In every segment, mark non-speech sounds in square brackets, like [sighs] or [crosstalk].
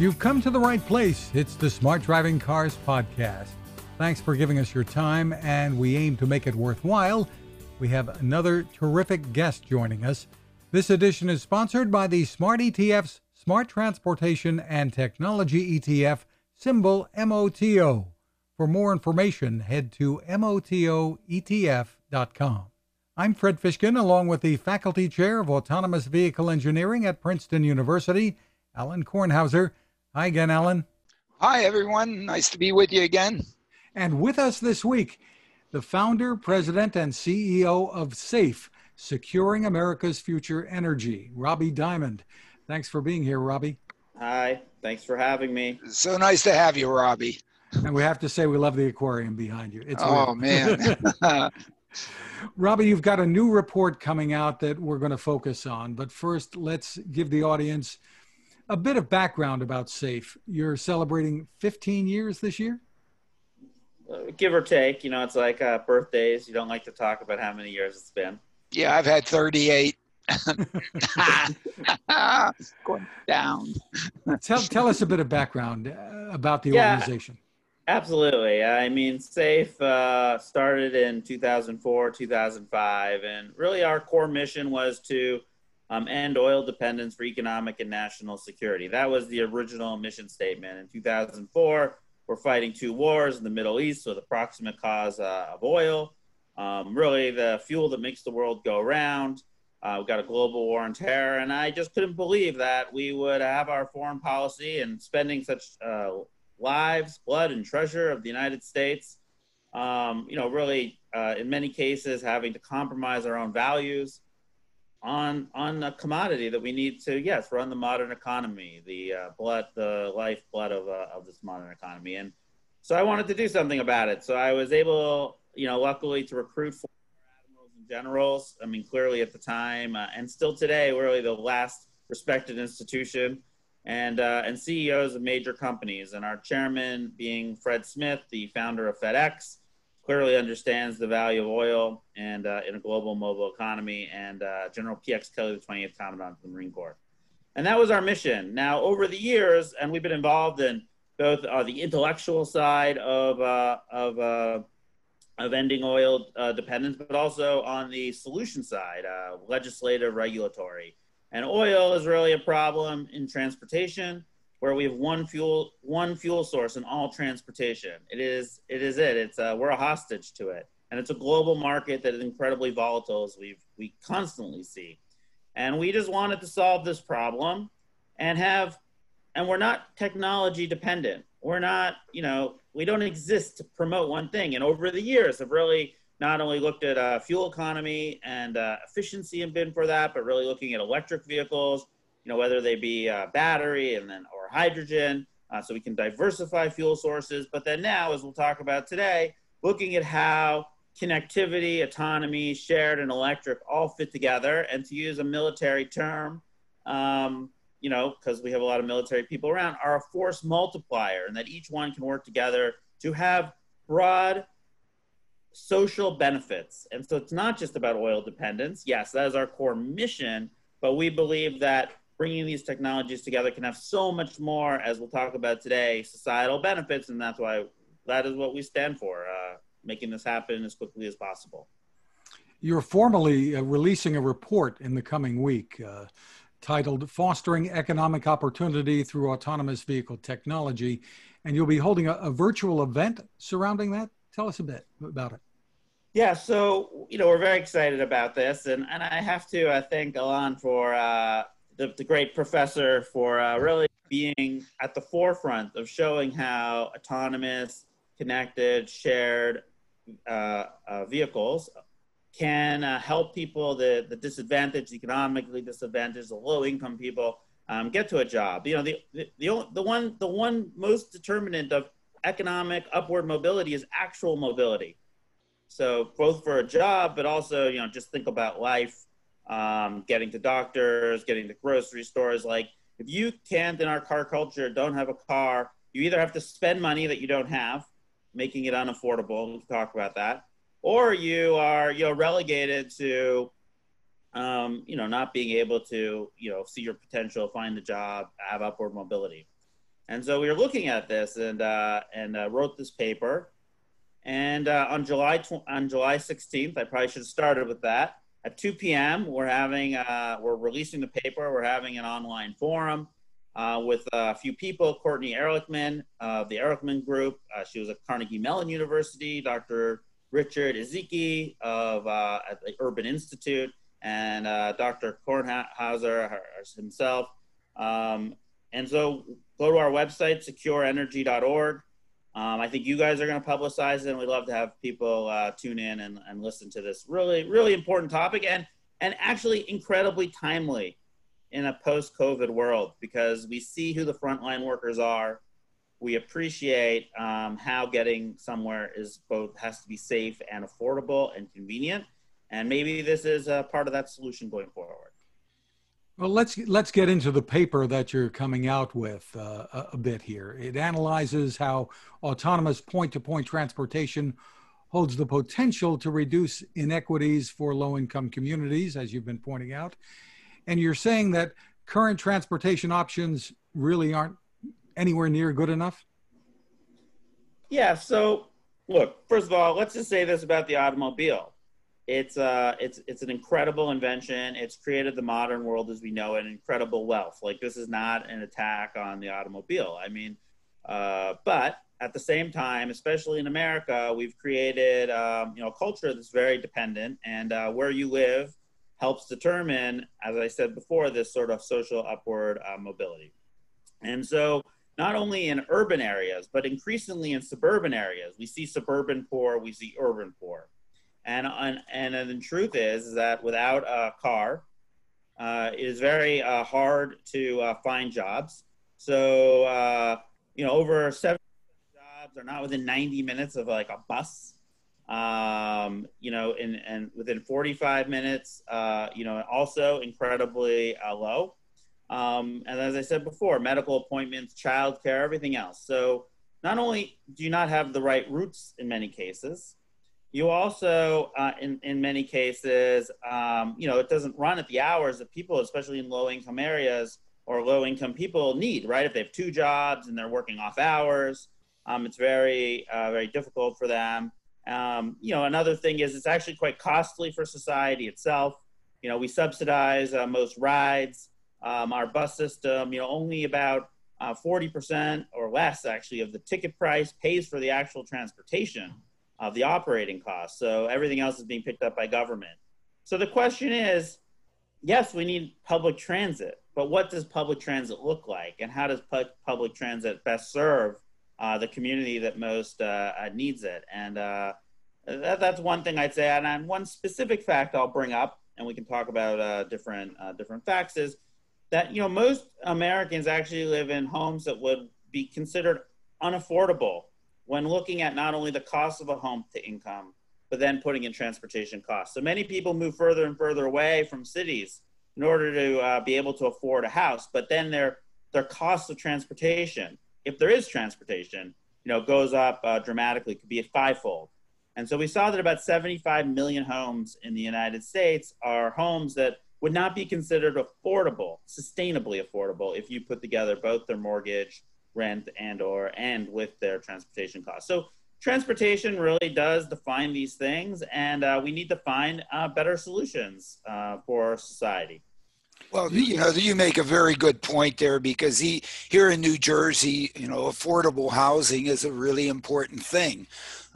You've come to the right place. It's the Smart Driving Cars podcast. Thanks for giving us your time, and we aim to make it worthwhile. We have another terrific guest joining us. This edition is sponsored by the Smart ETF's Smart Transportation and Technology ETF, symbol MOTO. For more information, head to MOTOETF.com. I'm Fred Fishkin, along with the Faculty Chair of Autonomous Vehicle Engineering at Princeton University, Alan Kornhauser. Hi again, Alan. Hi, everyone. Nice to be with you again. And with us this week, the founder, president, and CEO of SAFE, Securing America's Future Energy, Robbie Diamond. Thanks for being here, Robbie. Hi, thanks for having me. So nice to have you, Robbie. And we have to say we love the aquarium behind you. It's oh man. [laughs] [laughs] Robbie, you've got a new report coming out that we're going to focus on. But first, let's give the audience a bit of background about SAFE. You're celebrating 15 years this year? Uh, give or take. You know, it's like uh, birthdays. You don't like to talk about how many years it's been. Yeah, I've had 38. [laughs] [laughs] Going down. tell, tell us a bit of background uh, about the yeah. organization. Absolutely. I mean, SAFE uh, started in 2004, 2005, and really our core mission was to um, end oil dependence for economic and national security. That was the original mission statement. In 2004, we're fighting two wars in the Middle East, so the proximate cause uh, of oil, um, really the fuel that makes the world go round. Uh, we've got a global war on terror, and I just couldn't believe that we would have our foreign policy and spending such uh, lives, blood, and treasure of the United States. Um, you know, really, uh, in many cases, having to compromise our own values on on a commodity that we need to, yes, run the modern economy, the uh, blood, the lifeblood of uh, of this modern economy. And so, I wanted to do something about it. So, I was able, you know, luckily to recruit four admirals and generals. I mean, clearly at the time, uh, and still today, we're really the last respected institution and uh, and CEOs of major companies. And our chairman, being Fred Smith, the founder of FedEx, clearly understands the value of oil and uh, in a global mobile economy. And uh, General P.X. Kelly, the 20th Commandant of the Marine Corps. And that was our mission. Now, over the years, and we've been involved in both uh, the intellectual side of uh, of uh, of ending oil dependence, but also on the solution side, legislative, regulatory. And oil is really a problem in transportation where we have one fuel one fuel source in all transportation. It is it is it. It's uh, we're a hostage to it, and it's a global market that is incredibly volatile as we we constantly see. And we just wanted to solve this problem, and have, and we're not technology dependent. We're not you know we don't exist to promote one thing. And over the years, have really not only looked at uh, fuel economy and uh, efficiency and been for that, but really looking at electric vehicles, you know, whether they be uh, battery and then or hydrogen, uh, so we can diversify fuel sources. But then now, as we'll talk about today, looking at how connectivity, autonomy, shared, and electric all fit together. And to use a military term, um, you know, because we have a lot of military people around, are a force multiplier, and that each one can work together to have broad social benefits. And so it's not just about oil dependence. Yes, that is our core mission, but we believe that bringing these technologies together can have so much more, as we'll talk about today, societal benefits. And that's why that is what we stand for, uh, making this happen as quickly as possible. You're formally uh, releasing a report in the coming week. Uh, titled Fostering Economic Opportunity Through Autonomous Vehicle Technology. And you'll be holding a, a virtual event surrounding that. Tell us a bit about it. Yeah, so you know we're very excited about this, and and I have to uh, thank Alan for uh, the, the great professor for uh, really being at the forefront of showing how autonomous, connected, shared uh, uh, vehicles can uh, help people the the disadvantaged, economically disadvantaged, the low income people um, get to a job. You know the, the the the one the one most determinant of economic upward mobility is actual mobility. So both for a job, but also, you know, just think about life, um, getting to doctors, getting to grocery stores. Like if you can't in our car culture, don't have a car, you either have to spend money that you don't have, making it unaffordable. We'll talk about that. Or you are, you know, relegated to, um, you know, not being able to, you know, see your potential, find a job, have upward mobility. And so we were looking at this and uh, and uh, wrote this paper. And uh, on July tw- on July 16th, I probably should have started with that. At 2 p.m., we're having uh, we're releasing the paper. We're having an online forum uh, with a few people. Courtney Ehrlichman of the Ehrlichman Group. Uh, she was at Carnegie Mellon University. Dr. Richard Ezike of at the Urban Institute, and Dr. Kornhauser himself. Um, and so go to our website, secureenergy.org. Um, I think you guys are going to publicize it, and we'd love to have people uh, tune in and, and listen to this really, really important topic and, and actually incredibly timely in a post COVID world because we see who the frontline workers are. We appreciate um, how getting somewhere is both has to be safe and affordable and convenient. And maybe this is a part of that solution going forward. Well, let's let's get into the paper that you're coming out with uh, a, a, bit here. It analyzes how autonomous point-to-point transportation holds the potential to reduce inequities for low-income communities, as you've been pointing out. And you're saying that current transportation options really aren't anywhere near good enough. Yeah. So, look. First of all, let's just say this about the automobile it's uh it's it's an incredible invention. It's created the modern world as we know it incredible wealth. Like this is not an attack on the automobile. I mean uh, but at the same time especially in america we've created um, you know a culture that's very dependent. And uh, where you live helps determine as i said before this sort of social upward uh, mobility. And so not only in urban areas but increasingly in suburban areas. We see suburban poor we see urban poor and and, and the truth is, is that without a car, uh, it is very uh, hard to uh, find jobs. So uh, you know, over seven jobs are not within 90 minutes of like a bus. Um, you know, and and within 45 minutes, uh, you know, also incredibly uh, low. Um, and as I said before, medical appointments, childcare, everything else. So not only do you not have the right routes in many cases, you also, uh, in, in many cases, um, you know, it doesn't run at the hours that people, especially in low income areas or low income people, need, right? If they have two jobs and they're working off hours, um, it's very, uh, very difficult for them. Um, you know, another thing is it's actually quite costly for society itself. You know, we subsidize uh, most rides. Um, our bus system, you know, only about uh, 40% or less actually of the ticket price pays for the actual transportation of the operating costs. So everything else is being picked up by government. So the question is, yes, we need public transit, but what does public transit look like, and how does pu- public transit best serve uh, the community that most uh, uh needs it? And uh, that, that's one thing I'd say. And one specific fact I'll bring up, and we can talk about uh, different uh, different facts, is that you know most Americans actually live in homes that would be considered unaffordable when looking at not only the cost of a home to income, but then putting in transportation costs. So many people move further and further away from cities in order to uh, be able to afford a house, but then their their cost of transportation, if there is transportation, you know, goes up uh, dramatically, could be fivefold. And so we saw that about 75 million homes in the United States are homes that would not be considered affordable, sustainably affordable, if you put together both their mortgage rent and or and with their transportation costs. So transportation really does define these things, and uh, we need to find uh, better solutions uh, for society. Well, you know, you make a very good point there because he here in New Jersey, you know, affordable housing is a really important thing.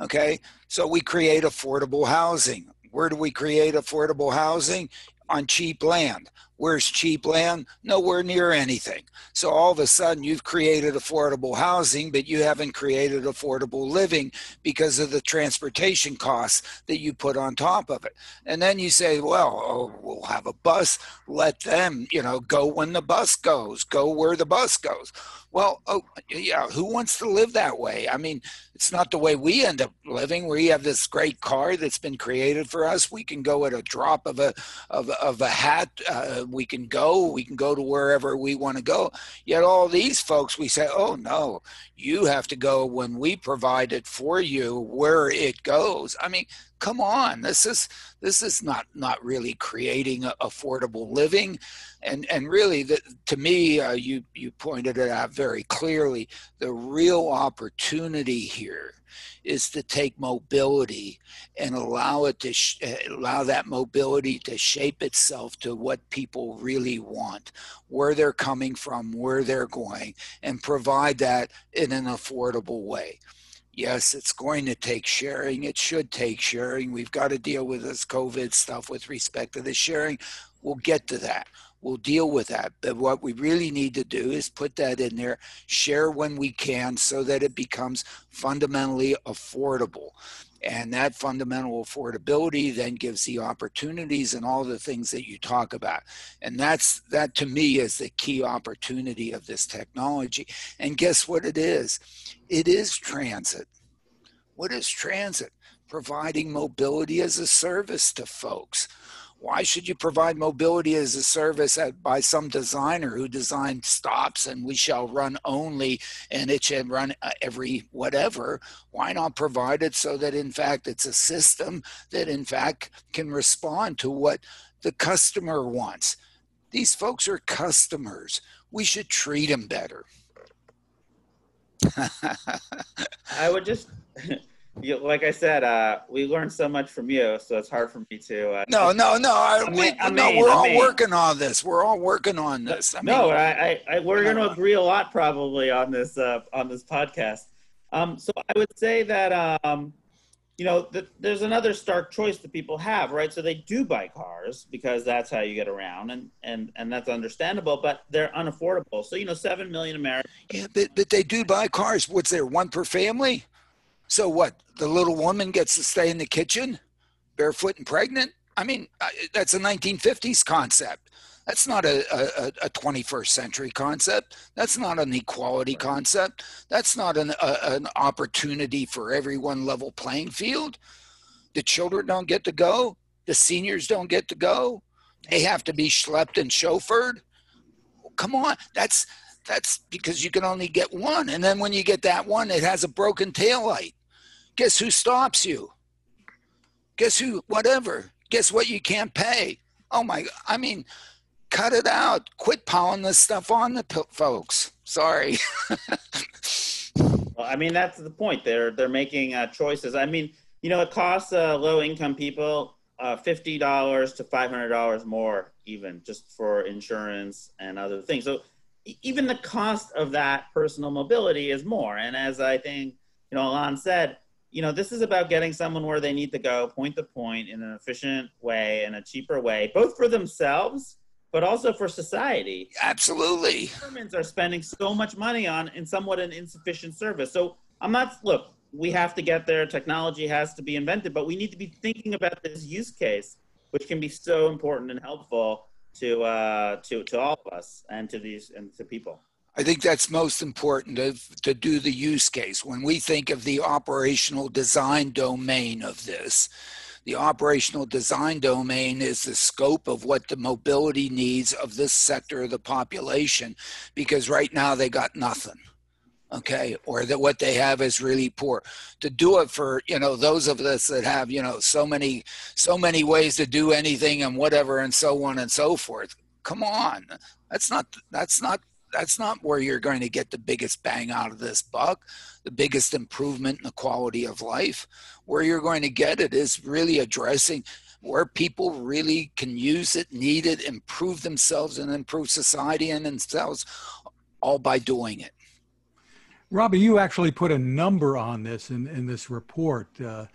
Okay, so we create affordable housing. Where do we create affordable housing? On cheap land. Where's cheap land? Nowhere near anything. So all of a sudden, you've created affordable housing, but you haven't created affordable living because of the transportation costs that you put on top of it. And then you say, well, oh, we'll have a bus. Let them, you know, go when the bus goes, go where the bus goes. Well, oh, yeah, who wants to live that way? I mean, it's not the way we end up living. We have this great car that's been created for us. We can go at a drop of a of, of a hat. Uh, we can go. We can go to wherever we want to go. Yet all these folks, we say, oh no, you have to go when we provide it for you where it goes. I mean, come on this is this is not not really creating affordable living. And and really the, to me uh, you you pointed it out very clearly. The real opportunity here is to take mobility and allow it to sh- allow that mobility to shape itself to what people really want where they're coming from where they're going and provide that in an affordable way yes, it's going to take sharing. It should take sharing. We've got to deal with this COVID stuff with respect to the sharing. We'll get to that. We'll deal with that. But what we really need to do is put that in there, share when we can so that it becomes fundamentally affordable. And that fundamental affordability then gives the opportunities and all the things that you talk about. And that's that to me is the key opportunity of this technology. And guess what it is? It is transit. What is transit? Providing mobility as a service to folks why should you provide mobility as a service at, by some designer who designed stops and we shall run only and it should run uh, every whatever? Why not provide it so that in fact it's a system that in fact can respond to what the customer wants? These folks are customers. We should treat them better. [laughs] I would just [laughs] you, like I said, uh, we learned so much from you, so it's hard for me to. Uh, no, no, no. I, we, no, we're all working on this. We're all working on this. I mean, no, I, I, I we're going to agree a lot probably on this uh, on this podcast. Um, so I would say that um, you know the, there's another stark choice that people have, right? So they do buy cars because that's how you get around, and and and that's understandable. But they're unaffordable. So you know, seven million Americans. Yeah, but but they do buy cars. What's there? One per family. So what? The little woman gets to stay in the kitchen, barefoot and pregnant. I mean, that's a 1950s concept. That's not a, a, a 21st century concept. That's not an equality concept. That's not an, a, an opportunity for everyone level playing field. The children don't get to go. The seniors don't get to go. They have to be schlepped and chauffeured. Come on, that's that's because you can only get one. And then when you get that one, it has a broken tail light. Guess who stops you? Guess who, whatever. Guess what you can't pay? Oh my, I mean, cut it out. Quit piling this stuff on the folks. Sorry. [laughs] well, I mean, that's the point. They're, they're making uh, choices. I mean, you know, it costs uh, low income people uh, $50 to $500 more, even just for insurance and other things. So even the cost of that personal mobility is more. And as I think, you know, Alan said, you know, this is about getting someone where they need to go point to point in an efficient way and a cheaper way, both for themselves, but also for society. Absolutely. Governments are spending so much money on in somewhat an insufficient service. So I'm not, look, we have to get there. Technology has to be invented, but we need to be thinking about this use case, which can be so important and helpful to uh, to to all of us and to these and to people. I think that's most important to, to do the use case. When we think of the operational design domain of this, the operational design domain is the scope of what the mobility needs of this sector of the population, because right now they got nothing okay or that what they have is really poor to do it for you know those of us that have you know so many so many ways to do anything and whatever and so on and so forth come on that's not that's not that's not where you're going to get the biggest bang out of this buck, the biggest improvement in the quality of life. Where you're going to get it is really addressing where people really can use it, need it, improve themselves, and improve society and themselves, all by doing it. Robbie, you actually put a number on this in, in this report. Uh,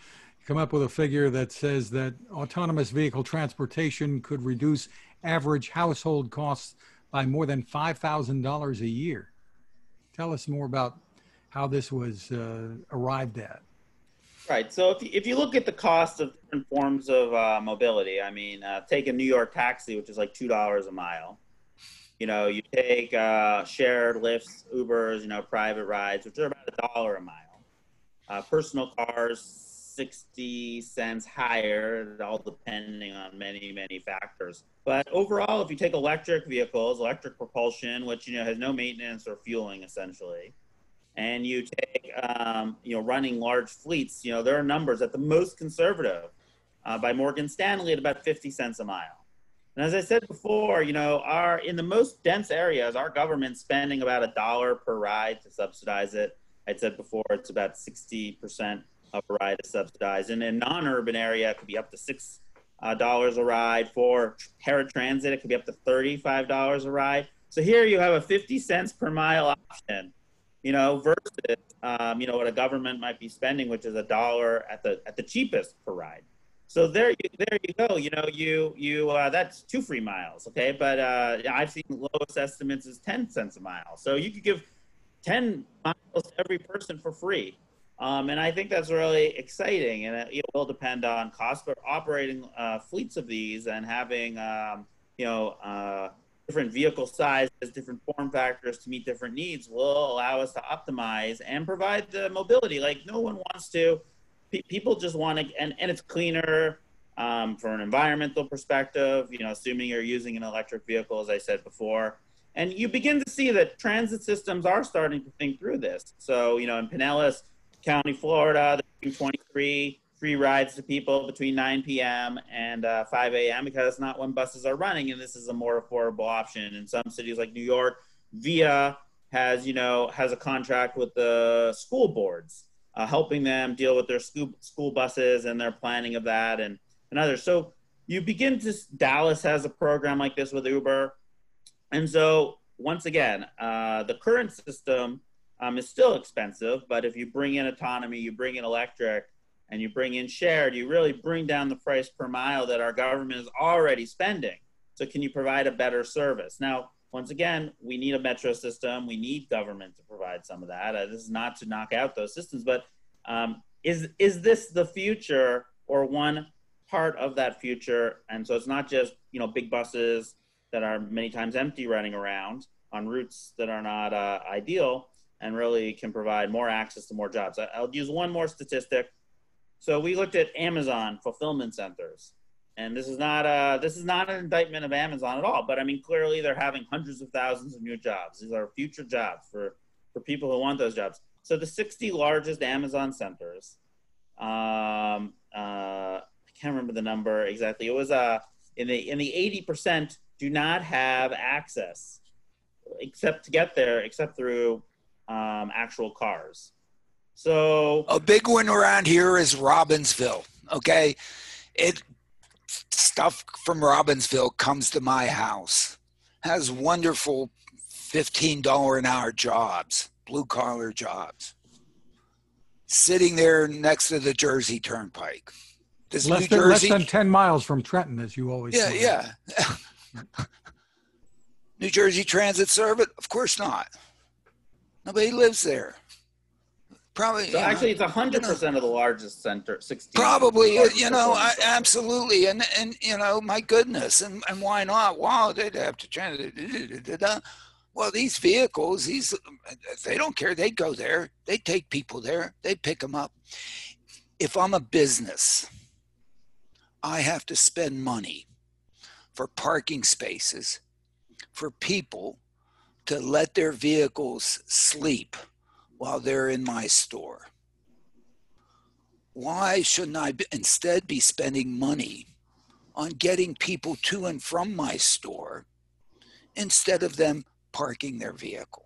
come up with a figure that says that autonomous vehicle transportation could reduce average household costs by more than $5,000 a year. Tell us more about how this was uh, arrived at. Right. So if you, if you look at the cost of different forms of uh, mobility, I mean, uh, take a New York taxi, which is like two dollars a mile. You know, you take uh, shared Lyfts, Ubers, you know, private rides, which are about a dollar a mile. Uh, personal cars, 60 cents higher, all depending on many, many factors. But overall, if you take electric vehicles, electric propulsion, which you know has no maintenance or fueling essentially, and you take um, you know running large fleets, you know there are numbers at the most conservative uh, by Morgan Stanley at about 50 cents a mile. And as I said before, you know, our in the most dense areas, our government's spending about a dollar per ride to subsidize it. I said before, it's about 60% of a ride is subsidized. And in non-urban area, it could be up to six uh, dollars a ride. For paratransit, it could be up to thirty-five dollars a ride. So here you have a fifty cents per mile option, you know, versus um, you know what a government might be spending, which is a dollar at the at the cheapest per ride. So there you there you go. You know, you you uh, that's two free miles, okay? But uh, I've seen lowest estimates is ten cents a mile. So you could give ten miles to every person for free. Um, and I think that's really exciting, and it, it will depend on cost. But operating uh, fleets of these and having um, you know uh, different vehicle sizes, different form factors to meet different needs will allow us to optimize and provide the mobility. Like no one wants to people just want to, and, and it's cleaner um, from an environmental perspective, you know, assuming you're using an electric vehicle, as I said before. And you begin to see that transit systems are starting to think through this. So, you know, in Pinellas County, Florida, they're 23 free rides to people between 9 p.m. and uh, 5 a.m. because it's not when buses are running, and this is a more affordable option. In some cities like New York, VIA has, you know, has a contract with the school boards uh, helping them deal with their school, school buses and their planning of that and, and others. So you begin to, Dallas has a program like this with Uber. And so once again, uh, the current system um, is still expensive, but if you bring in autonomy, you bring in electric, and you bring in shared, you really bring down the price per mile that our government is already spending. So can you provide a better service? Now, once again, we need a metro system. We need government to provide some of that. Uh, this is not to knock out those systems, but um, is is this the future or one part of that future? And so it's not just you know big buses that are many times empty running around on routes that are not uh, ideal and really can provide more access to more jobs. I'll use one more statistic. So we looked at Amazon fulfillment centers and this is not a this is not an indictment of Amazon at all. But I mean, clearly they're having hundreds of thousands of new jobs. These are future jobs for for people who want those jobs. So the 60 largest Amazon centers, um, uh, I can't remember the number exactly. It was uh, in the in the 80 percent do not have access except to get there except through um, actual cars. So a big one around here is Robbinsville. Okay, it stuff from Robbinsville comes to my house, has wonderful $15 an hour jobs, blue collar jobs, sitting there next to the Jersey Turnpike. Less, New than, Jersey, less than 10 miles from Trenton, as you always Yeah, say. yeah. [laughs] New Jersey Transit Service? Of course not. Nobody lives there. Probably. So actually, it's hundred percent of the largest center. Sixteen. Probably, you know, I, absolutely, and and you know, my goodness, and and why not? Wow, they'd have to change. Well, these vehicles, these they don't care. They go there. They take people there. They pick them up. If I'm a business, I have to spend money for parking spaces for people to let their vehicles sleep while they're in my store? Why shouldn't I be, instead be spending money on getting people to and from my store instead of them parking their vehicle?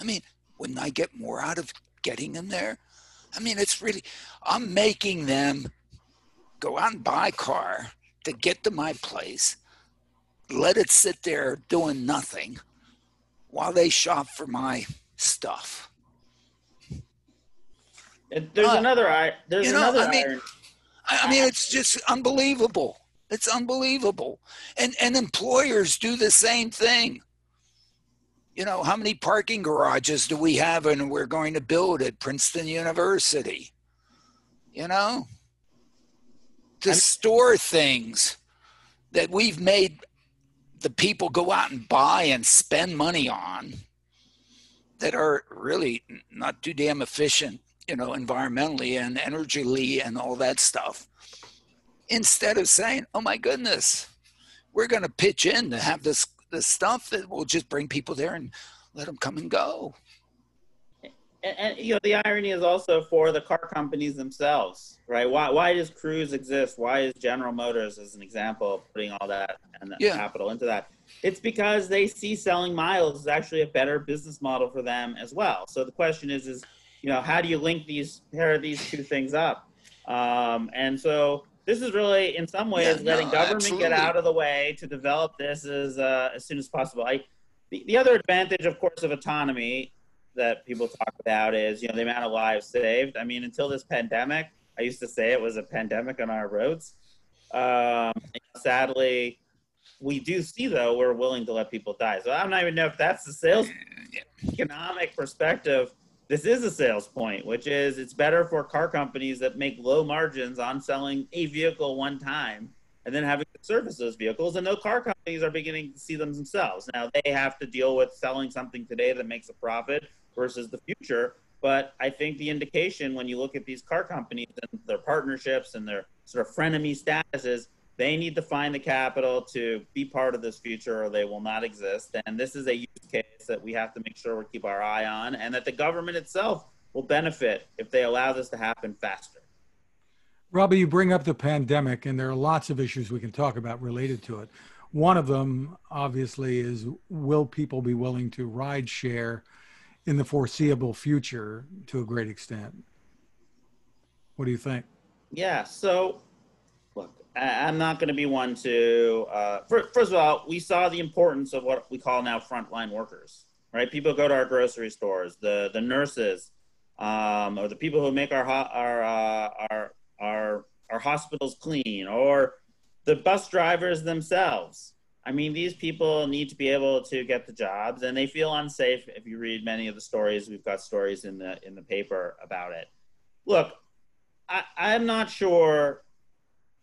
I mean, wouldn't I get more out of getting them there? I mean, it's really, I'm making them go out and buy a car to get to my place, let it sit there doing nothing while they shop for my stuff. There's uh, another. There's you know, another. I mean, I mean, it's just unbelievable. It's unbelievable, and and employers do the same thing. You know, how many parking garages do we have, and we're going to build at Princeton University? You know, to I'm, store things that we've made the people go out and buy and spend money on that are really not too damn efficient, you know, environmentally and energyly and all that stuff. Instead of saying, "Oh my goodness, we're going to pitch in to have this this stuff that will just bring people there and let them come and go." And, and, you know the irony is also for the car companies themselves right? Why, why does cruise exist? Why is general motors as an example putting all that and yeah. capital into that? It's because they see selling miles is actually a better business model for them as well. So the question is is you know how do you link these pair of these two things up? Um, and so this is really in some ways yeah, letting no, government absolutely. get out of the way to develop this as uh, as soon as possible. I, the, the other advantage of course of autonomy that people talk about is you know the amount of lives saved. I mean, until this pandemic, I used to say it was a pandemic on our roads. Um, sadly, we do see though we're willing to let people die. So I don't even know if that's the sales economic perspective. This is a sales point, which is it's better for car companies that make low margins on selling a vehicle one time and then having to service those vehicles. And no car companies are beginning to see them themselves. Now they have to deal with selling something today that makes a profit versus the future. But I think the indication when you look at these car companies and their partnerships and their sort of frenemy statuses, they need to find the capital to be part of this future or they will not exist. And this is a use case that we have to make sure we keep our eye on and that the government itself will benefit if they allow this to happen faster. Robbie, you bring up the pandemic, and there are lots of issues we can talk about related to it. One of them, obviously, is will people be willing to ride share in the foreseeable future to a great extent. What do you think? Yeah. So, look, I, am not going to be one to. Uh, first of all, we saw the importance of what we call now frontline workers. Right? People go to our grocery stores. The the nurses, um, or the people who make our our uh, our our our hospitals clean, or the bus drivers themselves. I mean, these people need to be able to get the jobs, and they feel unsafe. If you read many of the stories, we've got stories in the in the paper about it. Look, I, I'm not sure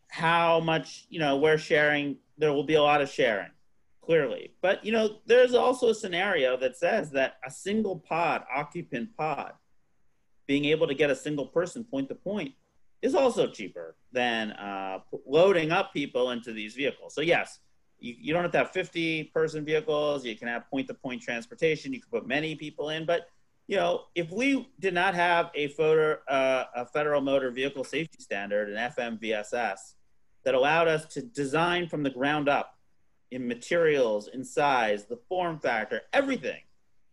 how much you know we're sharing. There will be a lot of sharing, clearly, but you know, there's also a scenario that says that a single pod, occupant pod, being able to get a single person point to point, is also cheaper than uh, loading up people into these vehicles. So yes you, you don't have to have 50 person vehicles. You can have point to point transportation. You can put many people in. But, you know, if we did not have a, photo, uh, a federal motor vehicle safety standard, an FMVSS, that allowed us to design from the ground up in materials, in size, the form factor, everything,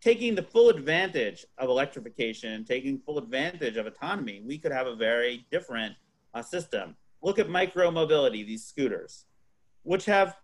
taking the full advantage of electrification, taking full advantage of autonomy, we could have a very different uh, system. Look at micro mobility, these scooters, which have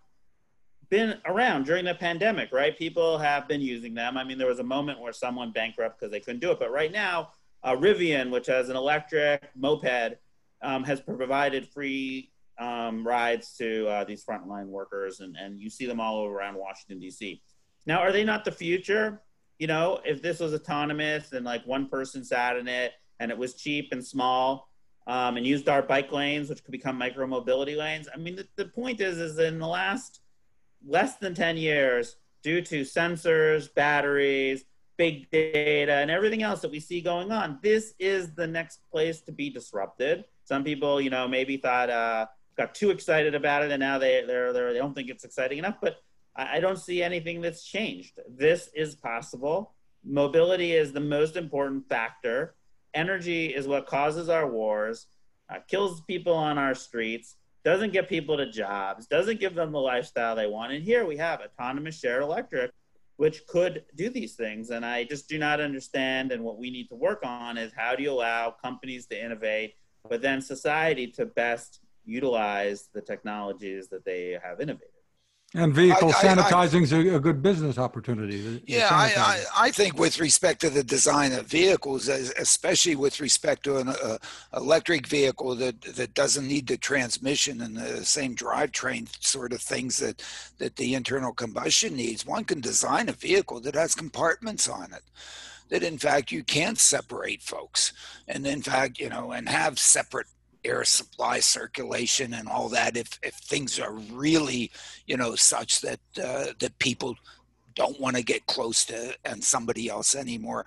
been around during the pandemic, right? People have been using them. I mean, there was a moment where someone bankrupt because they couldn't do it, but right now, uh, Revel, which has an electric moped, um, has provided free um, rides to uh, these frontline workers, and, and you see them all around Washington D.C. Now, are they not the future? You know, if this was autonomous and like one person sat in it and it was cheap and small, um, and used our bike lanes, which could become micro mobility lanes. I mean, the, the point is, is in the last less than 10 years due to sensors, batteries, big data, and everything else that we see going on. This is the next place to be disrupted. Some people, you know, maybe thought uh, got too excited about it, and now they they're, they're, they don't think it's exciting enough. But I, I don't see anything that's changed. This is possible. Mobility is the most important factor. Energy is what causes our wars, uh, kills people on our streets doesn't get people to jobs, doesn't give them the lifestyle they want. And here we have autonomous shared electric, which could do these things. And I just do not understand. And what we need to work on is how do you allow companies to innovate, but then society to best utilize the technologies that they have innovated. And vehicle sanitizing is a, a, good business opportunity. Yeah, I, I, I, think with respect to the design of vehicles, especially with respect to an uh, electric vehicle that, that doesn't need the transmission and the same drivetrain sort of things that, that the internal combustion needs, one can design a vehicle that has compartments on it that in fact you can't separate folks and in fact you know and have separate air supply circulation and all that if if things are really you know such that uh, that people don't want to get close to and somebody else anymore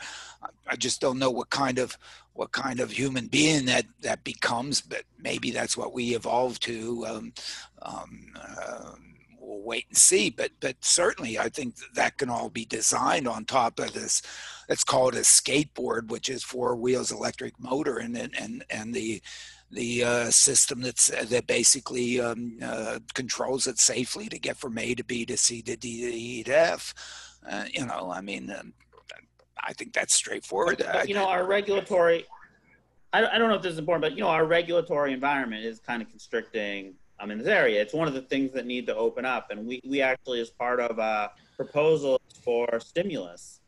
i just don't know what kind of what kind of human being that that becomes but maybe that's what we evolved to um, um, uh, we'll wait and see. But but certainly, I think that can all be designed on top of this. it's called a skateboard, which is four wheels, electric motor, and and and the the uh, system that's that basically um, uh, controls it safely to get from A to B to C to D to E to F. Uh, you know, I mean, um, I think that's straightforward. But, you know, our regulatory. I, I don't know if this is important, but you know, our regulatory environment is kind of constricting um, in this area. It's one of the things that need to open up, and we we actually, as part of a proposal for stimulus,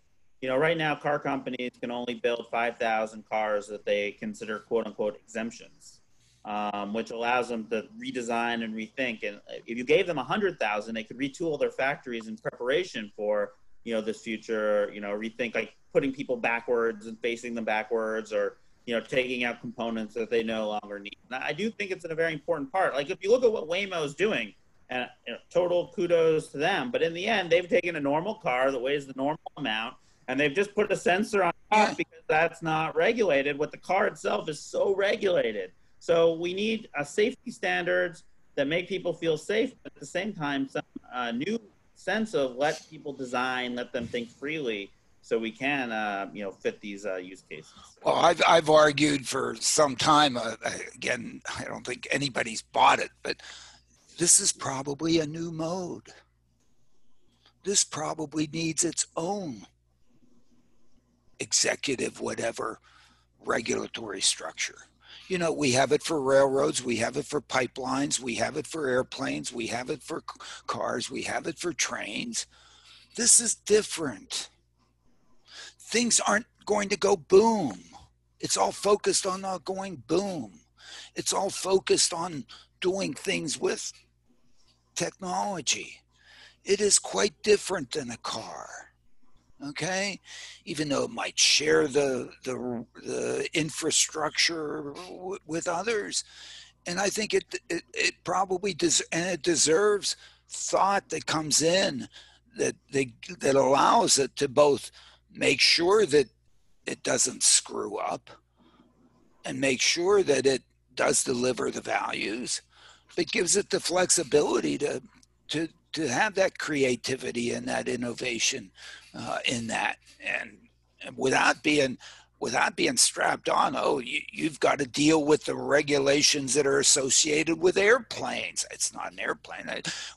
you know, right now car companies can only build 5,000 cars that they consider quote unquote exemptions, um, which allows them to redesign and rethink. And if you gave them a 100,000, they could retool their factories in preparation for, you know, this future, you know, rethink like putting people backwards and facing them backwards or, you know, taking out components that they no longer need. And I do think it's a very important part. Like if you look at what Waymo is doing, and you know, total kudos to them. But in the end, they've taken a normal car that weighs the normal amount, and they've just put a sensor on top because that's not regulated. What the car itself is so regulated. So we need uh, safety standards that make people feel safe, but at the same time, some uh, new sense of let people design, let them think freely, so we can, uh, you know, fit these uh, use cases. Well, I've I've argued for some time. Uh, again, I don't think anybody's bought it, but this is probably a new mode. This probably needs its own executive, whatever regulatory structure. You know, we have it for railroads, we have it for pipelines, we have it for airplanes, we have it for cars, we have it for trains. This is different. Things aren't going to go boom. It's all focused on not going boom. It's all focused on doing things with technology. It is quite different than a car okay? Even though it might share the the, the infrastructure w- with others. And i think it it, it probably does and it deserves thought that comes in that they, that allows it to both make sure that it doesn't screw up and make sure that it does deliver the values but gives it the flexibility to to to have that creativity and that innovation uh, in that, and, and, without being without being strapped on. Oh, you, you've got to deal with the regulations that are associated with airplanes. It's not an airplane.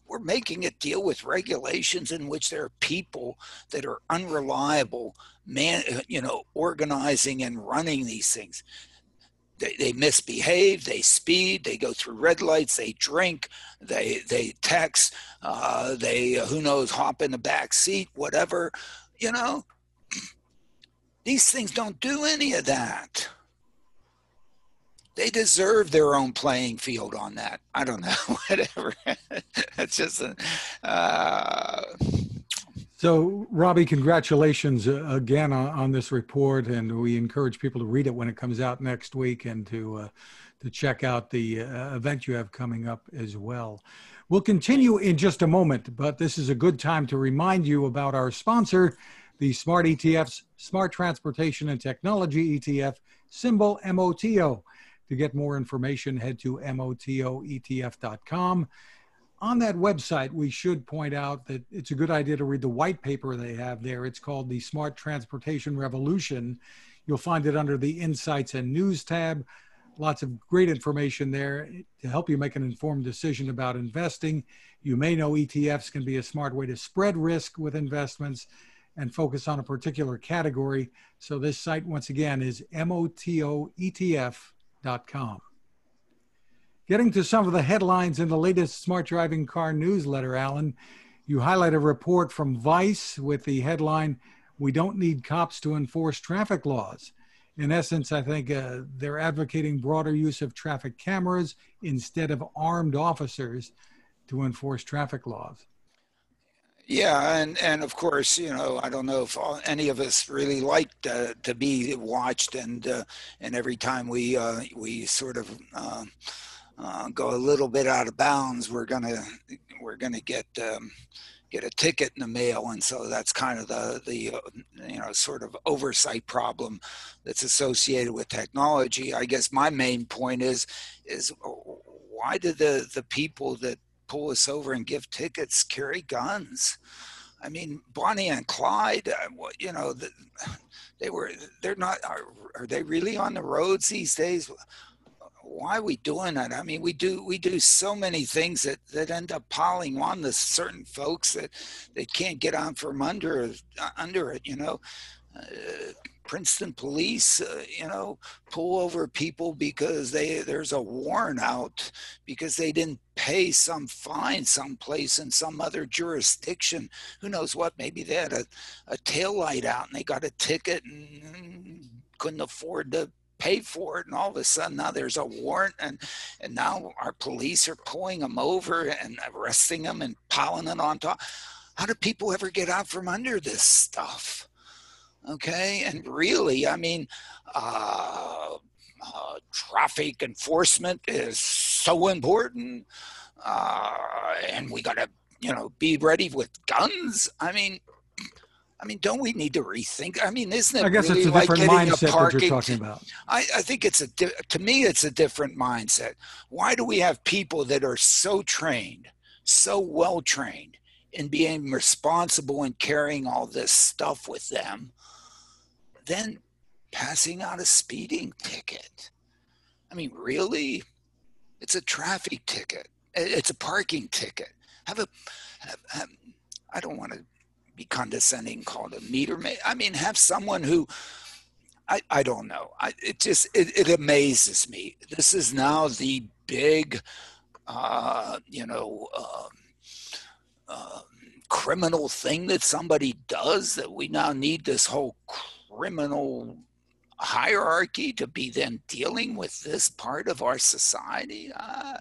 We're making it deal with regulations in which there are people that are unreliable, man, you know, organizing and running these things they, they misbehave, they speed, they go through red lights, they drink, they they text, uh, they uh, who knows hop in the back seat, whatever, you know. These things don't do any of that. They deserve their own playing field on that. I don't know, [laughs] whatever. It's just a. Uh, so, Robbie, congratulations uh, again on, on, this report, and we encourage people to read it when it comes out next week and to uh, to check out the uh, event you have coming up as well. We'll continue in just a moment, but this is a good time to remind you about our sponsor, the Smart ETF's Smart Transportation and Technology ETF, symbol MOTO. To get more information, head to motoetf.com on that website, we should point out that it's a good idea to read the white paper they have there. It's called the Smart Transportation Revolution. You'll find it under the Insights and News tab. Lots of great information there to help you make an informed decision about investing. You may know ETFs can be a smart way to spread risk with investments and focus on a particular category. So, this site, once again, is motoetf.com. Getting to some of the headlines in the latest Smart Driving Car newsletter, Alan, you highlight a report from Vice with the headline, We Don't Need Cops to Enforce Traffic Laws. In essence, I think uh, they're advocating broader use of traffic cameras instead of armed officers to enforce traffic laws. Yeah, and and of course, you know, I don't know if all, any of us really like to, to be watched, and uh, and every time we uh, we sort of uh, go a little bit out of bounds, we're gonna we're gonna get um, get a ticket in the mail, and so that's kind of the the uh, you know sort of oversight problem that's associated with technology. I guess my main point is is why do the the people that pull us over and give tickets carry guns. I mean, Bonnie and Clyde, uh, you know, they were, they're not, are, are they really on the roads these days? Why are we doing that? I mean, we do, we do so many things that, that end up piling on to certain folks that they can't get on from under, uh, under it, you know. Uh, Princeton police, uh, you know, pull over people because they there's a warrant out because they didn't pay some fine someplace in some other jurisdiction. Who knows what? Maybe they had a, a tail light out and they got a ticket and couldn't afford to pay for it and all of a sudden now there's a warrant and and now our police are pulling them over and arresting them and piling it on top how do people ever get out from under this stuff Okay, and really, I mean, uh, uh, traffic enforcement is so important, uh, and we got to, you know, be ready with guns. I mean, I mean, don't we need to rethink? I mean, isn't it? I guess really it's a like different getting mindset a parking that you're talking about. I, I think it's a di- to me it's a different mindset. Why do we have people that are so trained, so well trained in being responsible and carrying all this stuff with them, then passing out a speeding ticket. I mean, really? It's a traffic ticket. It's a parking ticket. Have a, have, have, I don't want to be condescending called a meter maid. I mean, have someone who, I, I don't know. I, it just, it, it amazes me. This is now the big, uh, you know, um, uh, criminal thing that somebody does that we now need this whole criminal hierarchy to be then dealing with this part of our society. Uh,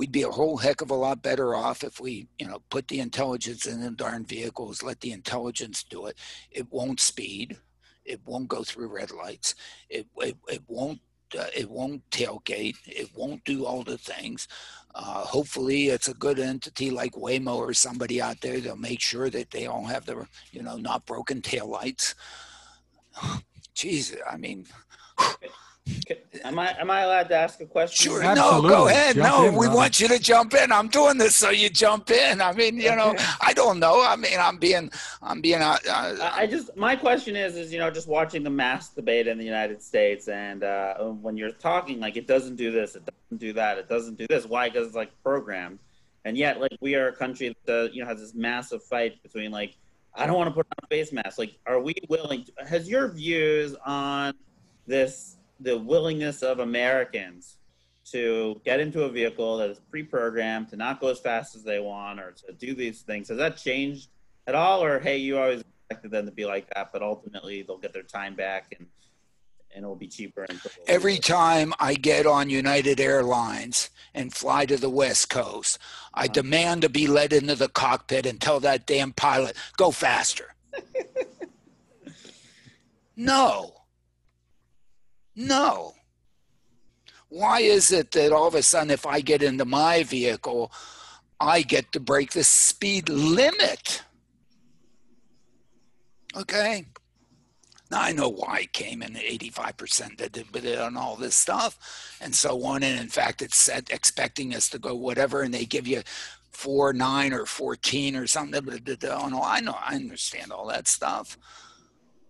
we'd be a whole heck of a lot better off if we, you know, put the intelligence in the darn vehicles, let the intelligence do it. It won't speed. It won't go through red lights. It, it, it won't uh, it won't tailgate. It won't do all the things. Uh, hopefully, it's a good entity like Waymo or somebody out there. They'll make sure that they all have the, you know, not broken tail lights. [sighs] Jesus, I mean, [sighs] Am I am I allowed to ask a question? Sure. Absolutely. No, go ahead. Jump no, in, we Robert. want you to jump in. I'm doing this so you jump in. I mean, you know, I don't know. I mean, I'm being, I'm being, uh, uh, I I just my question is is you know just watching the mass debate in the United States and uh, when you're talking like it doesn't do this, it doesn't do that, it doesn't do this. Why? Because it's like programmed, and yet like we are a country that uh, you know has this massive fight between like I don't want to put on a face mask. Like, are we willing? To, has your views on this the willingness of Americans to get into a vehicle that is pre-programmed to not go as fast as they want or to do these things has that changed at all or hey you always expected them to be like that but ultimately they'll get their time back and and it'll be cheaper and every time I get on United Airlines and fly to the West Coast, I Uh-huh. demand to be let into the cockpit and tell that damn pilot, go faster. [laughs] no. No. Why is it that all of a sudden, if I get into my vehicle, I get to break the speed limit? Okay. Now I know why it came in 85% that did on all this stuff and so on. And in fact, it's set expecting us to go whatever, and they give you four, nine, or 14 or something. Oh, no, I know, I understand all that stuff.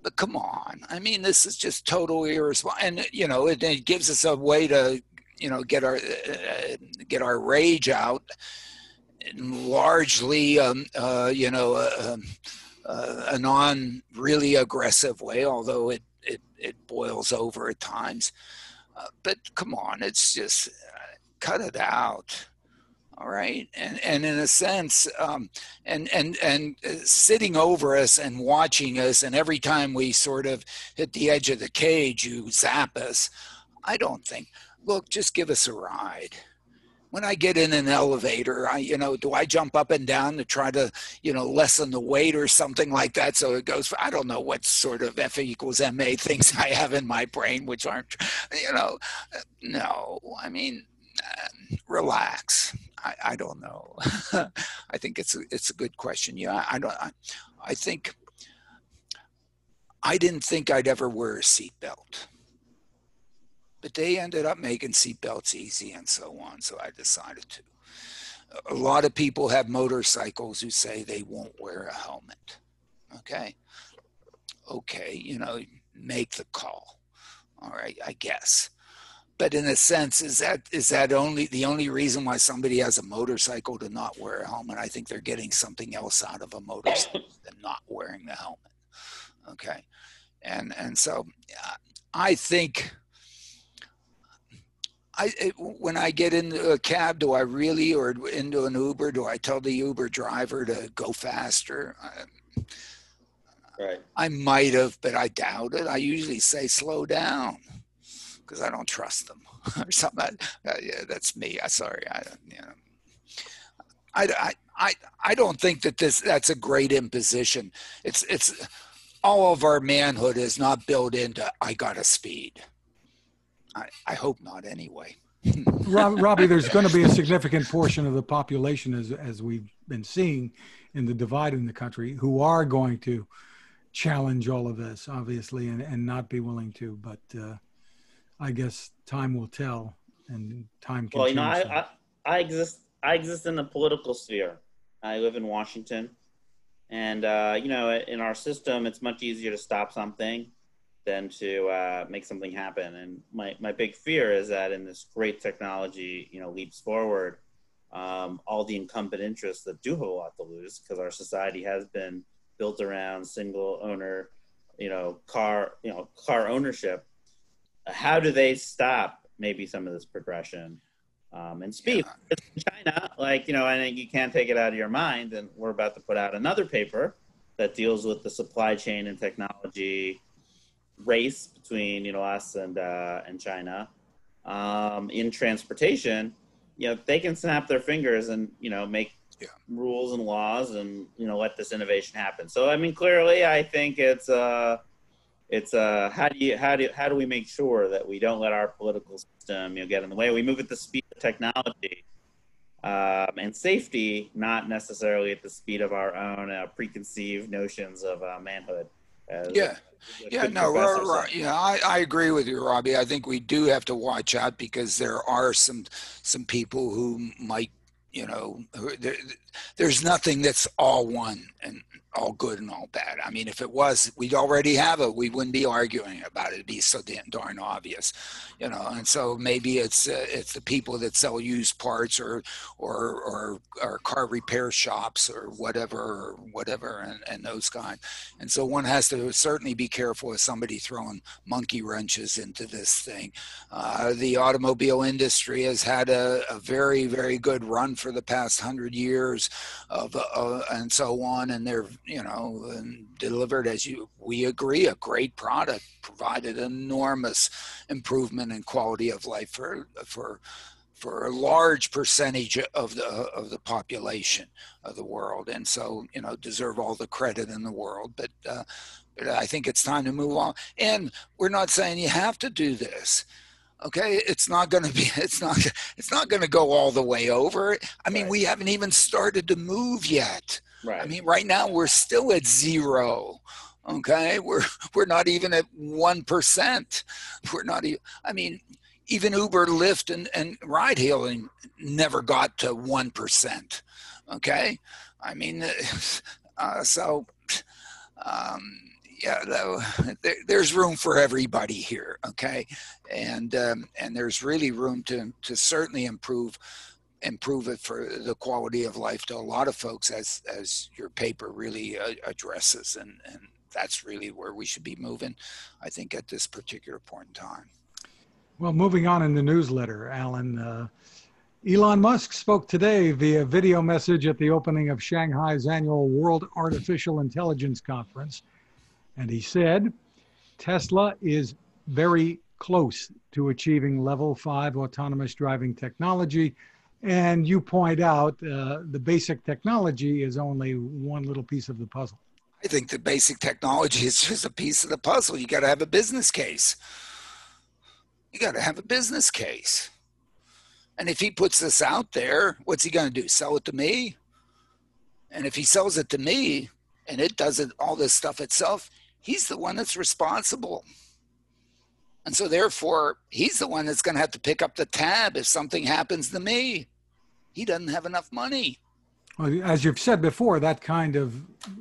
But come on, I mean, this is just total irresponsible. And, you know, it, it gives us a way to, you know, get our, uh, get our rage out largely, um, uh, you know, uh, um, uh, a non really aggressive way, although it, it, it boils over at times. Uh, but come on, it's just uh, cut it out. All right, and and in a sense, um, and and and uh, sitting over us and watching us, and every time we sort of hit the edge of the cage, you zap us. I don't think. Look, just give us a ride when I get in an elevator, I, you know, do I jump up and down to try to, you know, lessen the weight or something like that? So it goes, I don't know what sort of F equals MA things [laughs] I have in my brain, which aren't, you know, no, I mean, uh, relax. I, I don't know. [laughs] I think it's a, it's a good question. Yeah, I don't, I, I think, I didn't think I'd ever wear a seatbelt but they ended up making seatbelts easy and so on. So I decided to. a lot of people have motorcycles who say they won't wear a helmet. Okay. Okay, you know, make the call. All right, I guess. But in a sense, is that is that only the only reason why somebody has a motorcycle to not wear a helmet? I think they're getting something else out of a motorcycle [laughs] than not wearing the helmet. Okay, and and so uh, I think I, when I get into a cab, do I really, or into an Uber, do I tell the Uber driver to go faster? Right. I might have, but I doubt it. I usually say slow down because I don't trust them [laughs] or something. Uh, yeah, that's me. I sorry. I, you know, I, I, I, I don't think that this that's a great imposition. It's it's all of our manhood is not built into I gotta speed. I, I hope not anyway. [laughs] Robbie, there's going to be a significant portion of the population, as, as we've been seeing in the divide in the country, who are going to challenge all of this, obviously, and, and not be willing to. But uh, I guess time will tell, and time can Well, you know, I, I, I, exist. I exist in the political sphere. I live in Washington, and uh, you know, in our system, it's much easier to stop something than to uh, make something happen. And my, my big fear is that in this great technology, you know, leaps forward, um, all the incumbent interests that do have a lot to lose because our society has been built around single owner, you know, car, you know, car ownership. How do they stop maybe some of this progression? Um, and speed yeah. China, like you know, I think you can't take it out of your mind. And we're about to put out another paper that deals with the supply chain and technology race between you know us and uh, and China um, in transportation, you know they can snap their fingers and you know make yeah. rules and laws and you know let this innovation happen. So I mean, clearly, I think it's uh, it's uh, how do you how do how do we make sure that we don't let our political system you know get in the way? We move at the speed of technology. Um, and safety, not necessarily at the speed of our own uh, preconceived notions of uh, manhood. yeah, yeah, no, right, right. yeah, I, I agree with you, Robbie. I think we do have to watch out because there are some some people who might, you know, there's nothing that's all one and all good and all bad. I mean, if it was, we'd already have it. We wouldn't be arguing about it. It'd be so damn darn obvious, you know. And so maybe it's uh, it's the people that sell used parts or or or, or car repair shops or whatever or whatever and, and those kind. And so one has to certainly be careful of somebody throwing monkey wrenches into this thing. Uh, the automobile industry has had a, a, very very good run for the past hundred years of uh, and so on, and they're you know, delivered as you we agree a great product, provided enormous improvement in quality of life for for for a large percentage of the of the population of the world, and so you know deserve all the credit in the world. But, uh, but I think it's time to move on. And we're not saying you have to do this okay it's not going to be [laughs] it's not it's not going to go all the way over i mean right. we haven't even started to move yet Right. I mean, right now we're still at zero. Okay, we're [laughs] we're not even at one percent. We're not even. I mean, even Uber, Lyft, and and ride hailing never got to one percent. Okay, I mean, [laughs] uh, so. Um, yeah, though, [laughs] there, there's room for everybody here, okay, and um, and there's really room to to certainly improve improve it for the quality of life to a lot of folks as as your paper really uh, addresses and and that's really where we should be moving i think at this particular point in time. Well moving on in the newsletter alan uh, elon musk spoke today via video message at the opening of shanghai's annual world artificial intelligence conference and he said tesla is very close to achieving level 5 autonomous driving technology and you point out uh, the basic technology is only one little piece of the puzzle. I think the basic technology is just a piece of the puzzle. You got to have a business case. You got to have a business case. And if he puts this out there, what's he going to do? Sell it to me? And if he sells it to me and it does it, all this stuff itself, he's the one that's responsible. And so, therefore, he's the one that's going to have to pick up the tab if something happens to me. He doesn't have enough money. Well, as you've said before, that kind of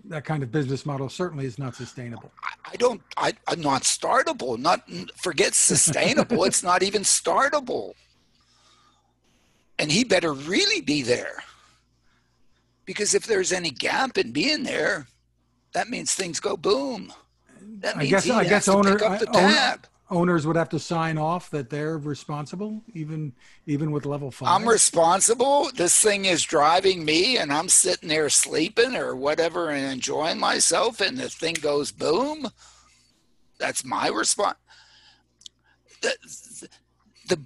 that kind of business model certainly is not sustainable. I, I don't. I, I'm not startable. Not forget sustainable. it's not even startable. And he better really be there, because if there's any gap in being there, that means things go boom. That means I guess he I has guess to owner, pick up the tab. owners would have to sign off that they're responsible, even even with level 5 I'm responsible. This thing is driving me, and I'm sitting there sleeping or whatever and enjoying myself, and the thing goes boom. That's my response. The, the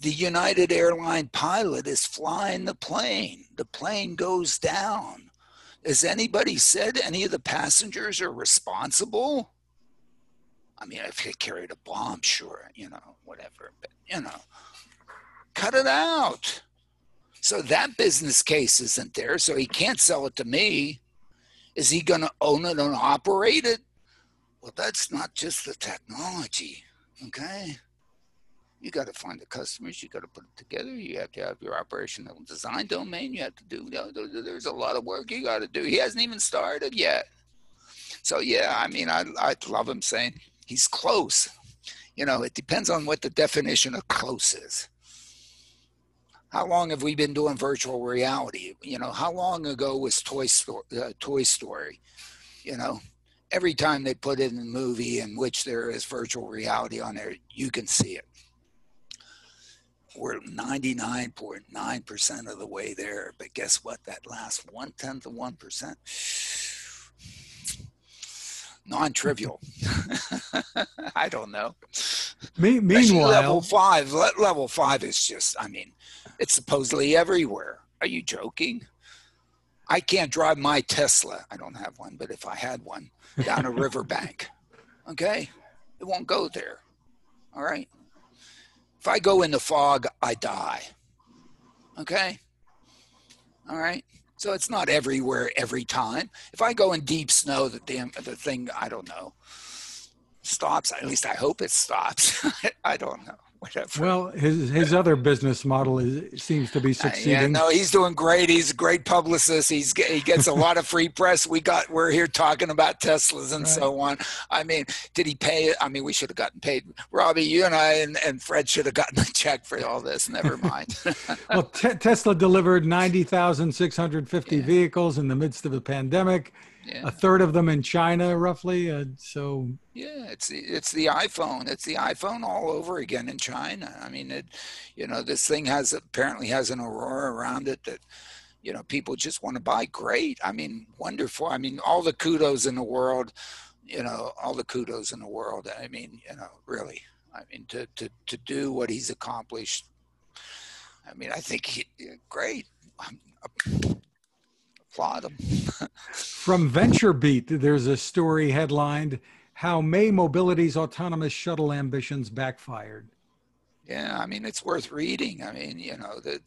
the United Airline pilot is flying the plane. The plane goes down. Has anybody said any of the passengers are responsible? I mean, if they carried a bomb, sure, you know, whatever, but you know, cut it out. So that business case isn't there, so he can't sell it to me. Is he going to own it and operate it? Well, that's not just the technology, okay? You got to find the customers. You got to put it together. You have to have your operational design domain. You have to do. You know, there's a lot of work you got to do. He hasn't even started yet. So yeah, I mean, I I love him saying he's close. You know, it depends on what the definition of close is. How long have we been doing virtual reality? You know, how long ago was Toy Story? Uh, Toy Story? You know, every time they put in a movie in which there is virtual reality on there, you can see it. We're 99.9% of the way there, but guess what? That last one tenth [sighs] of 1%, non trivial. [laughs] I don't know. Me- Especially level five, level five is just, I mean, it's supposedly everywhere. Are you joking? I can't drive my Tesla. I don't have one, but if I had one, down a [laughs] riverbank, okay, it won't go there. All right. If I go in the fog, I die. Okay. All right. So it's not everywhere every time. If I go in deep snow, the damn the thing I don't know stops. At least I hope it stops. [laughs] I don't know. Whatever. well, his his other business model is seems to be Uh, succeeding. Yeah, no, he's doing great. He's a great publicist. He's he gets a [laughs] lot of free press. We got we're here talking about Teslas and so on. I mean, did he pay? I mean, we should have gotten paid. Robbie, you and I and, and Fred should have gotten a check for all this. Never mind. [laughs] Well, te- Tesla delivered 90,650 vehicles in the midst of a pandemic, yeah. a third of them in China, roughly. Uh, so, Yeah, it's the, it's the iPhone. It's the iPhone all over again in China. I mean, it, you know, this thing has apparently has an aurora around it that, you know, people just want to buy. Great. I mean, wonderful. I mean, all the kudos in the world. You know, all the kudos in the world. I mean, you know, really. I mean, to to to do what he's accomplished. I mean, I think he, great. I'm, applaud [laughs] him. from VentureBeat, there's a story headlined How May Mobility's Autonomous Shuttle Ambitions Backfired. Yeah, I mean it's worth reading. I mean, you know that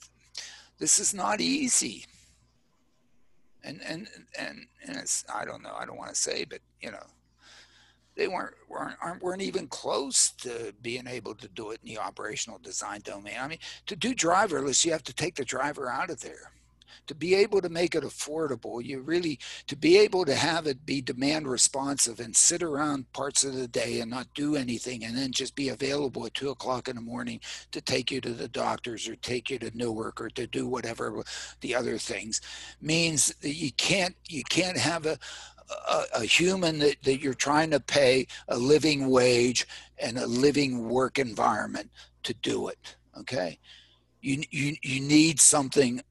this is not easy, and and and and it's I don't know. I don't want to say, but you know, they weren't weren't aren't, weren't even close to being able to do it in the operational design domain. I mean, to do driverless, you have to take the driver out of there. To be able to make it affordable, you really to be able to have it be demand responsive and sit around parts of the day and not do anything, and then just be available at two o'clock in the morning to take you to the doctors or take you to Newark or to do whatever the other things means that you can't you can't have a a, a human that, that you're trying to pay a living wage and a living work environment to do it. Okay, you you you need something.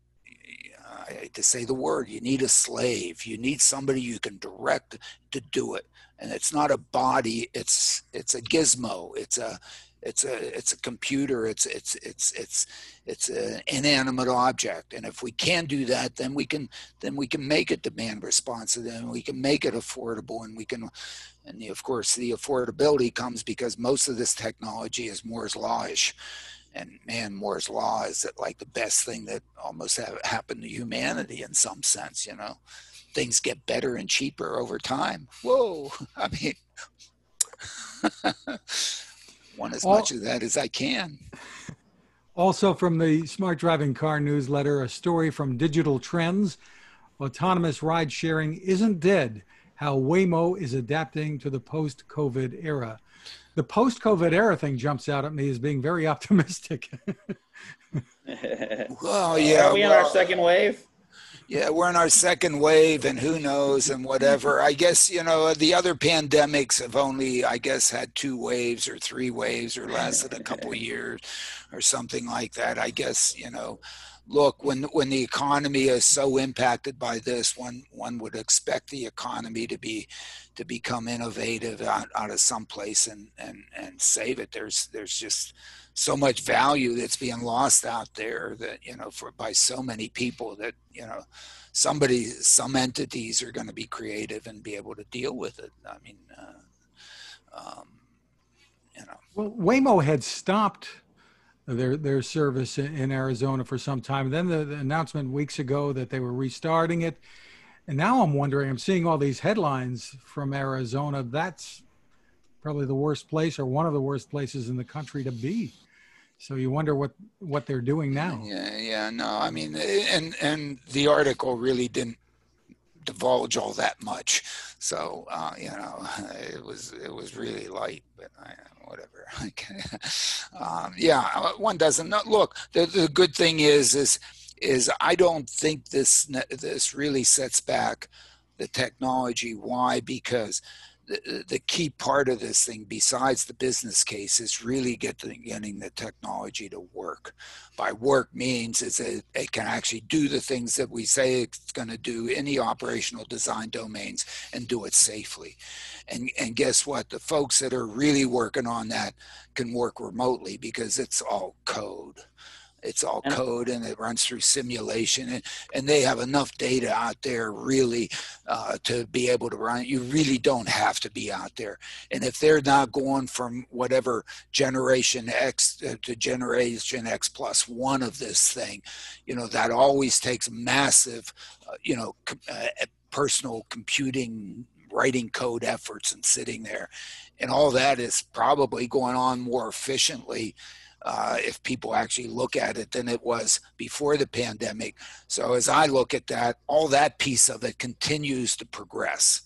I hate to say the word. You need a slave. You need somebody you can direct to do it. And it's not a body. It's it's a gizmo. It's a it's a it's a computer. It's it's it's it's it's an inanimate object. And if we can do that, then we can then we can make it demand responsive and we can make it affordable and we can and the, of course the affordability comes because most of this technology is Moore's lawish and man Moore's law is that like the best thing that almost have happened to humanity in some sense you know? Things get better and cheaper over time. Whoa [laughs] I mean [laughs] want as much of that as I can. Also, from the Smart Driving Car newsletter, a story from Digital Trends. Autonomous Ride Sharing Isn't Dead. How Waymo is Adapting to the Post COVID Era. The post COVID era thing jumps out at me as being very [laughs] optimistic. [laughs] well, yeah. Are we well, in our second wave? Yeah, we're in our second wave, and who knows, and whatever. I guess you know the other pandemics have only, I guess, had two waves or three waves or lasted a couple [laughs] years or something like that. I guess you know. Look, when when the economy is so impacted by this, one one would expect the economy to be to become innovative out, out of some place and and and save it. There's there's just so much value that's being lost out there that you know for by so many people that you know somebody some entities are going to be creative and be able to deal with it i mean uh, um, you know well waymo had stopped their their service in arizona for some time then the, the announcement weeks ago that they were restarting it and now i'm wondering i'm seeing all these headlines from arizona that's probably the worst place or one of the worst places in the country to be so you wonder what what they're doing now. Yeah, yeah, no, I mean, and and the article really didn't divulge all that much. So uh, you know, [laughs] it was it was really light, but I, whatever. [laughs] um, yeah, uh, one doesn't. Look, the the good thing is is is I don't think this this really sets back the technology. Why? Because the, key part of this thing, besides the business case, is really getting, getting the technology to work. By work means is that it can actually do the things that we say it's going to do in the operational design domains and do it safely. And and guess what? The folks that are really working on that can work remotely because it's all code it's all code and it runs through simulation and, and they have enough data out there really uh, to be able to run it. you really don't have to be out there and if they're not going from whatever generation x uh, to generation x plus one of this thing you know that always takes massive uh, you know uh, personal computing writing code efforts and sitting there and all that is probably going on more efficiently uh, if people actually look at it than it was before the pandemic. So as I look at that, all that piece of it continues to progress.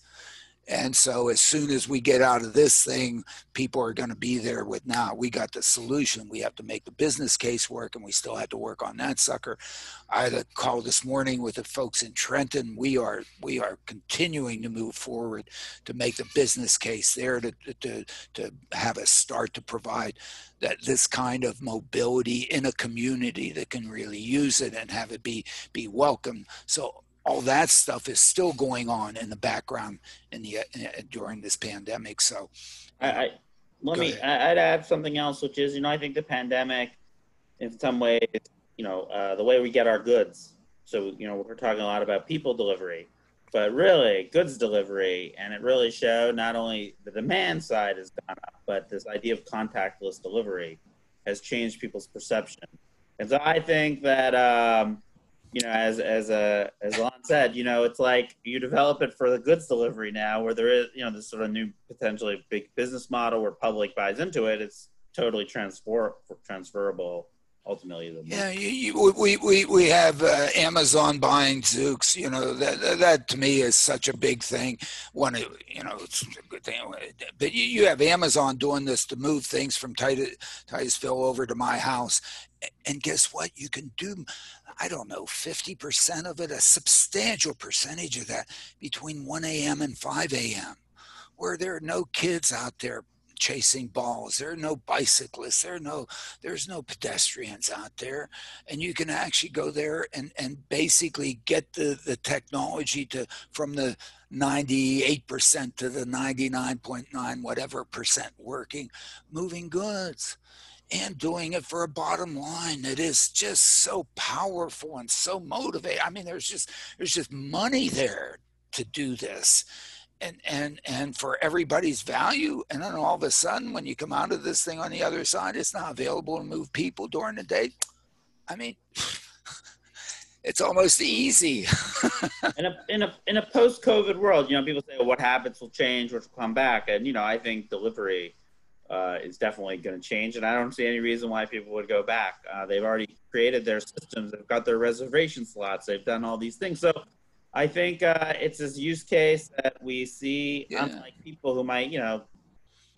And so as soon as we get out of this thing, people are going to be there with now we got the solution. We have to make the business case work and we still have to work on that sucker. I had a call this morning with the folks in Trenton. We are we are continuing to move forward to make the business case there to to to have a start to provide that this kind of mobility in a community that can really use it and have it be be welcome. So all that stuff is still going on in the background in the uh, during this pandemic. So, I, I let me. I'd add something else, which is you know I think the pandemic, in some ways, you know uh, the way we get our goods. So you know we're talking a lot about people delivery, but really goods delivery, and it really showed not only the demand side has gone up, but this idea of contactless delivery has changed people's perception. And so I think that. Um, you know, as as uh, as Alan said, you know, it's like you develop it for the goods delivery now, where there is, you know, this sort of new potentially big business model where public buys into it. It's totally transfer transferable ultimately. yeah, you, you, we we we have uh, Amazon buying Zoox. You know that, that, that to me is such a big thing. One, you know, it's a good thing. But you, you have Amazon doing this to move things from Titus, Titusville over to my house, and guess what? You can do I don't know, 50% of it, a substantial percentage of that between 1 a.m. and 5 a.m., where there are no kids out there chasing balls. There are no bicyclists. There are no there's no pedestrians out there. And you can actually go there and, and basically get the, the technology to from the 98% to the 99.9 whatever percent working, moving goods and doing it for a bottom line that is just so powerful and so motivating. I mean, there's just there's just money there to do this. And, and and for everybody's value and then all of a sudden when you come out of this thing on the other side it's not available to move people during the day i mean [laughs] it's almost easy [laughs] in a in a in a post covid world you know people say well, what habits will change which will come back and you know i think delivery uh, is definitely going to change, and I don't see any reason why people would go back. Uh, they've already created their systems, they've got their reservation slots, they've done all these things. So I think uh, it's this use case that we see, yeah. unlike people who might, you know,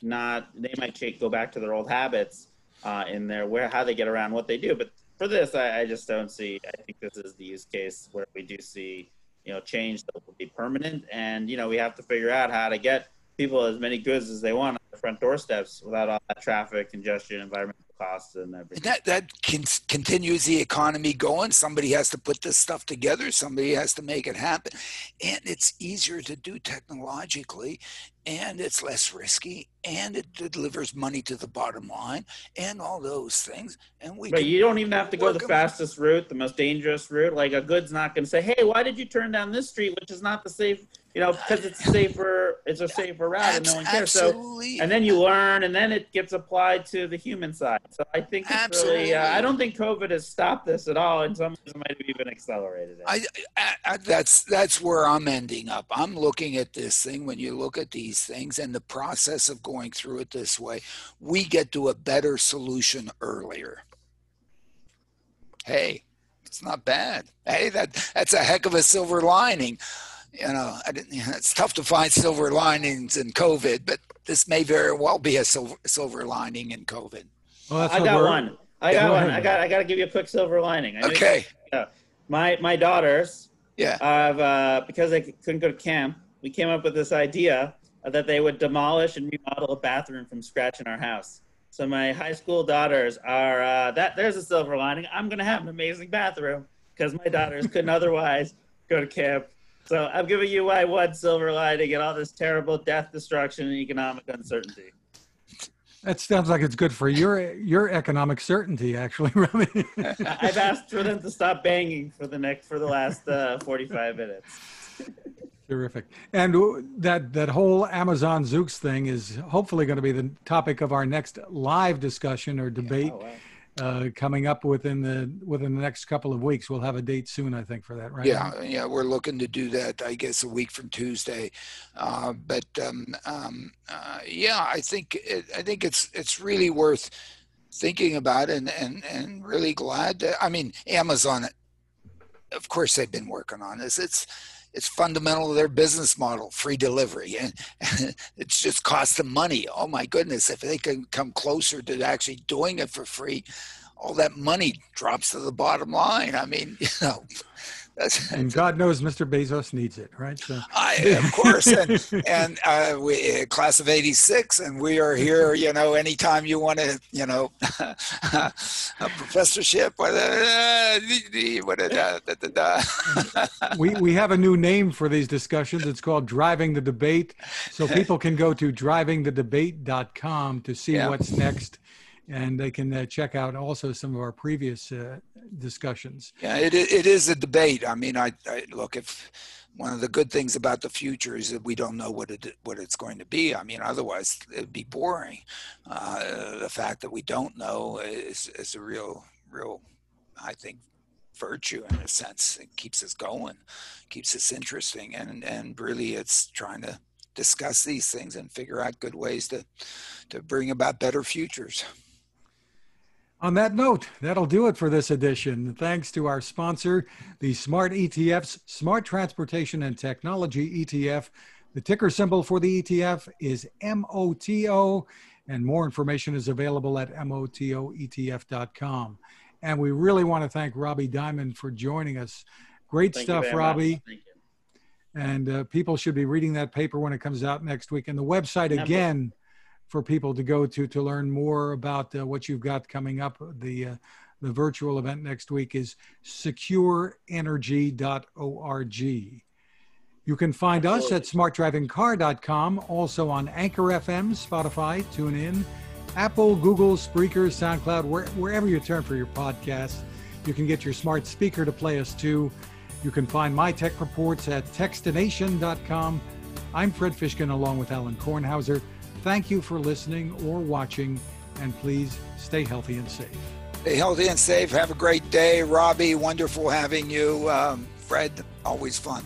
not they might go back to their old habits uh, in their where how they get around what they do. But for this, I, I just don't see. I think this is the use case where we do see you know change that will be permanent, and you know we have to figure out how to get people as many goods as they want front doorsteps without all that traffic congestion, environmental costs, and everything. That that can, continues the economy going. Somebody has to put this stuff together. Somebody has to make it happen, and it's easier to do technologically, and it's less risky, and it delivers money to the bottom line, and all those things. And we. But you don't even have to go the fastest route, the most dangerous route. Like a good's not going to say, "Hey, why did you turn down this street, which is not the safe." You know, because it's safer, it's a safer route, and no one cares. Absolutely. So, and then you learn, and then it gets applied to the human side. So I think it's Absolutely. really, uh, I don't think COVID has stopped this at all. In some ways, it might have even accelerated it. I, I, I, that's that's where I'm ending up. I'm looking at this thing. When you look at these things and the process of going through it this way, we get to a better solution earlier. Hey, it's not bad. Hey, that that's a heck of a silver lining you know, I didn't, you know, it's tough to find silver linings in COVID, but this may very well be a silver, silver lining in COVID. Well, I got one. I got one. I got. I got to give you a quick silver lining. I okay. Yeah. My my daughters. Yeah. Have uh, because they couldn't go to camp, we came up with this idea that they would demolish and remodel a bathroom from scratch in our house. So my high school daughters are uh, that. There's a silver lining. I'm gonna have an amazing bathroom because my daughters couldn't [laughs] otherwise go to camp so I'm giving you my one silver lining and all this terrible death, destruction, and economic uncertainty. That sounds like it's good for your your economic certainty, actually, [laughs] Robbie. I've asked for them to stop banging for the next for the last uh, 45 minutes. Terrific. And that that whole Amazon Zoox thing is hopefully going to be the topic of our next live discussion or debate. Yeah, oh, wow uh, coming up within the within the next couple of weeks. We'll have a date soon, I think, for that, right? Yeah, yeah, we're looking to do that. I guess a week from Tuesday. Uh, but um, um, uh, yeah, I think it, I think it's it's really worth thinking about and and and really glad. That, I mean, Amazon, of course, they've been working on this. It's it's fundamental to their business model, free delivery. And, and it's just cost them money. Oh my goodness, if they can come closer to actually doing it for free, all that money drops to the bottom line. I mean, [laughs] you know, [laughs] and God knows Mr. Bezos needs it, right? So. I, of course, and, [laughs] and uh, we uh, class of '86, and we are here. You know, anytime you want to, you know, [laughs] a professorship, what, uh, we we have a new name for these discussions. It's called driving the debate. So people can go to drivingthedebate.com to see yeah. what's next and they can uh, check out also some of our previous uh, discussions. Yeah, it, it is a debate. I mean, I, I, look if one of the good things about the future is that we don't know what it what it's going to be. I mean, otherwise it'd be boring. Uh, the fact that we don't know is is a real real, I think, virtue in a sense. It keeps us going, keeps us interesting, and and really it's trying to discuss these things and figure out good ways to to bring about better futures. On that note, that'll do it for this edition. Thanks to our sponsor, the Smart ETF's Smart Transportation and Technology ETF. The ticker symbol for the ETF is MOTO, and more information is available at MOTOETF.com. And we really want to thank Robbie Diamond for joining us. Great thank stuff, Robbie. And uh, people should be reading that paper when it comes out next week. And the website again for people to go to to learn more about uh, what you've got coming up. The uh, the virtual event next week is secureenergy.org. You can find us at smartdrivingcar.com, also on Anchor FM, Spotify, TuneIn, Apple, Google, Spreaker, SoundCloud, where, wherever you turn for your podcast. You can get your smart speaker to play us too. You can find my tech reports at techstination.com. I'm Fred Fishkin along with Alan Kornhauser. Thank you for listening or watching, and please stay healthy and safe. Stay healthy and safe. Have a great day, Robbie. Wonderful having you. Um, Fred, always fun.